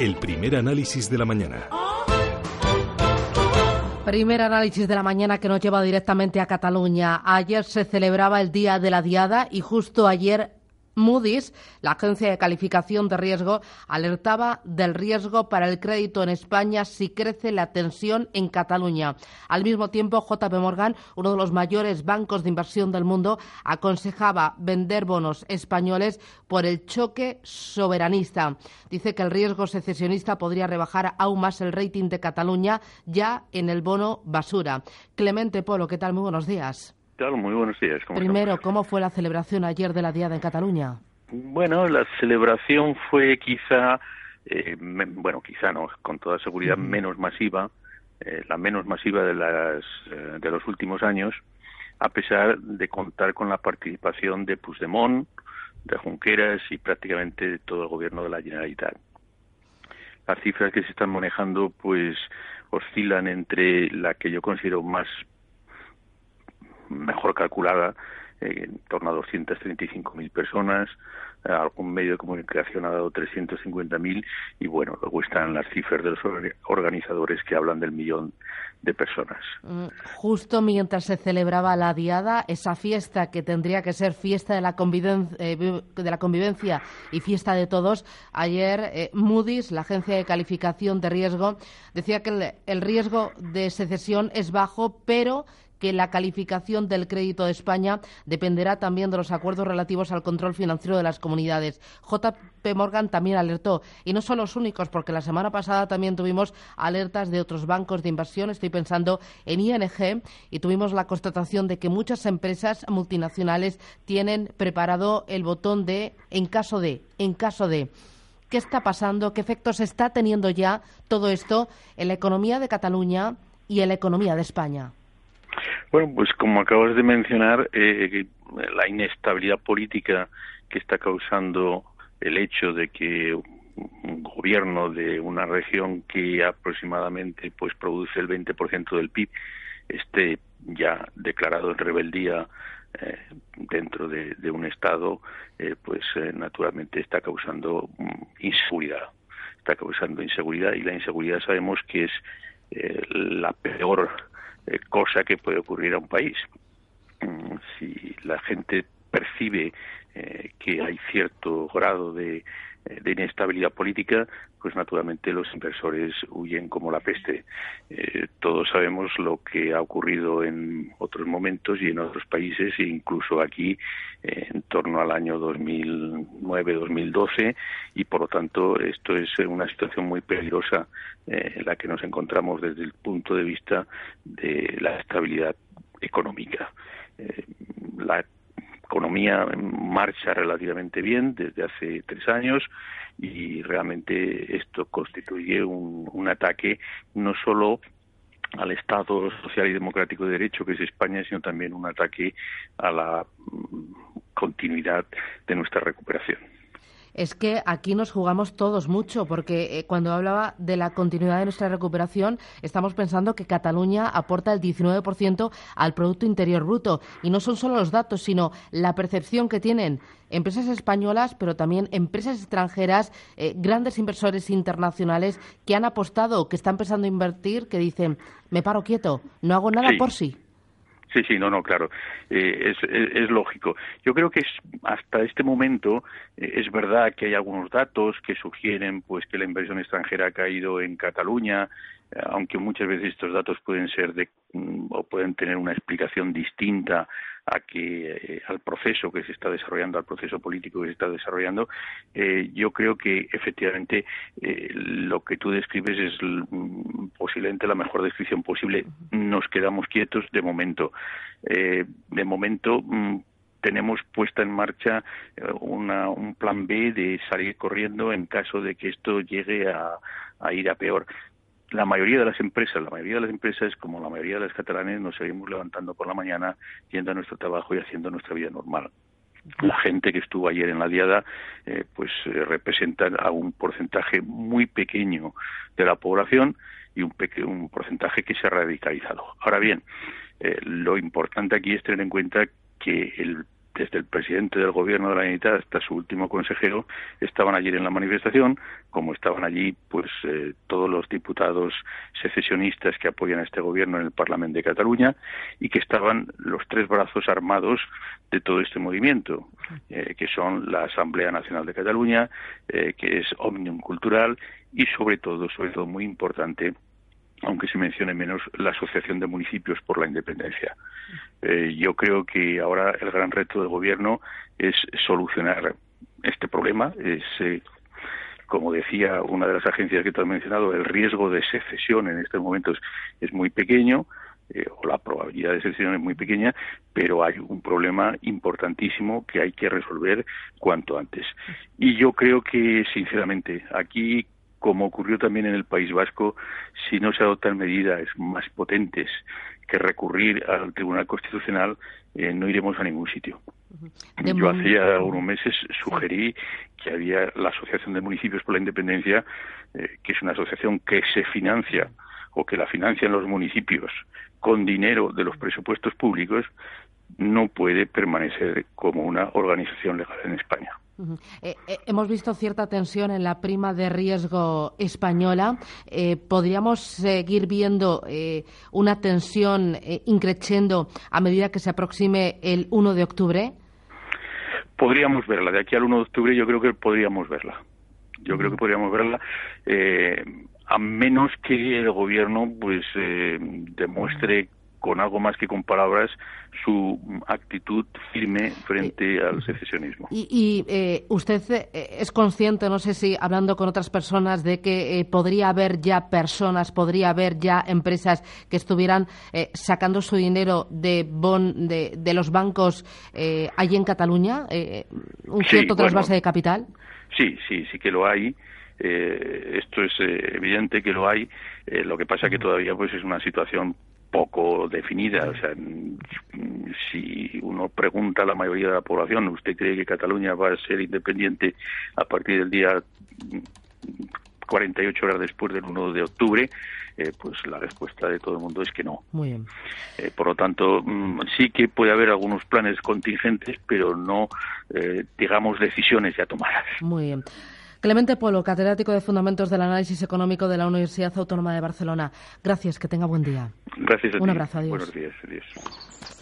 El primer análisis de la mañana. Primer análisis de la mañana que nos lleva directamente a Cataluña. Ayer se celebraba el Día de la Diada y justo ayer Moody's, la agencia de calificación de riesgo, alertaba del riesgo para el crédito en España si crece la tensión en Cataluña. Al mismo tiempo, JP Morgan, uno de los mayores bancos de inversión del mundo, aconsejaba vender bonos españoles por el choque soberanista. Dice que el riesgo secesionista podría rebajar aún más el rating de Cataluña ya en el bono basura. Clemente Polo, ¿qué tal? Muy buenos días muy buenos días. Primero, ¿cómo fue la celebración ayer de la Diada en Cataluña? Bueno, la celebración fue quizá, eh, bueno, quizá no, con toda seguridad menos masiva, eh, la menos masiva de, las, eh, de los últimos años, a pesar de contar con la participación de Puigdemont, de Junqueras y prácticamente de todo el gobierno de la Generalitat. Las cifras que se están manejando, pues, oscilan entre la que yo considero más mejor calculada, eh, en torno a 235.000 personas, eh, algún medio de comunicación ha dado 350.000 y bueno, luego están las cifras de los organizadores que hablan del millón de personas. Mm, justo mientras se celebraba la diada, esa fiesta que tendría que ser fiesta de la, convivencia, eh, de la convivencia y fiesta de todos, ayer Moody's, la agencia de calificación de riesgo, decía que el riesgo de secesión es bajo, pero que la calificación del crédito de España dependerá también de los acuerdos relativos al control financiero de las comunidades. JP Morgan también alertó, y no son los únicos, porque la semana pasada también tuvimos alertas de otros bancos de inversión, estoy pensando en ING, y tuvimos la constatación de que muchas empresas multinacionales tienen preparado el botón de en caso de, en caso de. ¿Qué está pasando? ¿Qué efectos está teniendo ya todo esto en la economía de Cataluña y en la economía de España? Bueno, pues como acabas de mencionar, eh, la inestabilidad política que está causando el hecho de que un gobierno de una región que aproximadamente pues produce el 20% del PIB esté ya declarado en rebeldía eh, dentro de, un estado, eh, pues naturalmente está causando mm, inseguridad. Está causando inseguridad y la inseguridad sabemos que es la peor eh, cosa que puede ocurrir a un país. Mm, si la gente percibe eh, que hay cierto grado de, de, inestabilidad política, pues naturalmente los inversores huyen como la peste. todos sabemos lo que ha ocurrido en otros momentos y en otros países, e incluso aquí en torno al año 2009-2012, y por lo tanto esto es una situación muy peligrosa en la que nos encontramos desde el punto de vista de la estabilidad económica. Eh, la economía marcha relativamente bien desde hace tres años y realmente esto constituye un, un ataque no solo al Estado social y democrático de derecho que es España, sino también un ataque a la continuidad de nuestra recuperación es que aquí nos jugamos todos mucho, porque eh, cuando hablaba de la continuidad de nuestra recuperación, estamos pensando que Cataluña aporta el 19% al Producto Interior Bruto. Y no son solo los datos, sino la percepción que tienen empresas españolas, pero también empresas extranjeras, eh, grandes inversores internacionales que han apostado, que están empezando a invertir, que dicen, me paro quieto, no hago nada por sí. Sí, sí, no, no, claro, eh, es, lógico. Yo creo que es, hasta este momento eh, es verdad que hay algunos datos que sugieren pues que la inversión extranjera ha caído en Cataluña, aunque muchas veces estos datos pueden ser de, mm, o pueden tener una explicación distinta a que eh, al proceso que se está desarrollando, al proceso político que se está desarrollando, eh, yo creo que efectivamente eh, lo que tú describes es mm, posiblemente la mejor descripción posible. Nos quedamos quietos de momento. de momento mm, tenemos puesta en marcha una, un plan B de salir corriendo en caso de que esto llegue a ir a peor la mayoría de las empresas, la mayoría de las empresas, como la mayoría de las catalanes, nos seguimos levantando por la mañana, yendo a nuestro trabajo y haciendo nuestra vida normal. La gente que estuvo ayer en la diada, eh, pues eh, representa a un porcentaje muy pequeño de la población y un, un porcentaje que se ha radicalizado. Ahora bien, eh, lo importante aquí es tener en cuenta que el desde el presidente del gobierno de la unidad hasta su último consejero estaban allí en la manifestación, como estaban allí pues eh, todos los diputados secesionistas que apoyan a este gobierno en el Parlamento de Cataluña y que estaban los tres brazos armados de todo este movimiento, eh, que son la Asamblea Nacional de Cataluña, eh, que es Omnium Cultural y sobre todo, sobre todo muy importante, aunque se mencione menos, la Asociación de Municipios por la Independencia. Eh, yo creo que ahora el gran reto del Gobierno es solucionar este problema. Es, eh, como decía una de las agencias que te has mencionado, el riesgo de secesión en estos momentos es muy pequeño. Eh, o la probabilidad de secesión es muy pequeña, pero hay un problema importantísimo que hay que resolver cuanto antes. Y yo creo que, sinceramente, aquí como ocurrió también en el País Vasco, si no se adoptan medidas más potentes que recurrir al Tribunal Constitucional, eh, no iremos a ningún sitio. Yo hacía unos meses sugerí que había la Asociación de Municipios por la Independencia, eh, que es una asociación que se financia o que la financian los municipios con dinero de los presupuestos públicos, no puede permanecer como una organización legal en España. Eh, eh, hemos visto cierta tensión en la prima de riesgo española. Eh, ¿Podríamos seguir viendo una tensión increciendo a medida que se aproxime el 1 de octubre? Podríamos verla. De aquí al 1 de octubre yo creo que podríamos verla. Yo creo que podríamos verla a menos que el gobierno pues demuestre con algo más que con palabras su actitud firme frente al secesionismo. Y, eh, usted eh, es consciente, no sé si hablando con otras personas, de que eh, podría haber ya personas, podría haber ya empresas que estuvieran sacando su dinero de, bon, de, los bancos allí en Cataluña, un cierto trasvase de capital. Sí, sí, sí que lo hay. esto es evidente que lo hay. lo que pasa que todavía pues es una situación poco definida. O sea, si uno pregunta a la mayoría de la población, ¿usted cree que Cataluña va a ser independiente a partir del día 48 horas después del 1 de octubre? Eh, pues la respuesta de todo el mundo es que no. Muy bien. Eh, por lo tanto, mm, sí que puede haber algunos planes contingentes, pero no, eh, digamos, decisiones ya tomadas. Muy bien. Clemente Polo, catedrático de Fundamentos del Análisis Económico de la Universidad Autónoma de Barcelona. Gracias, que tenga buen día. Gracias a Un abrazo, adiós. Buenos días, adiós.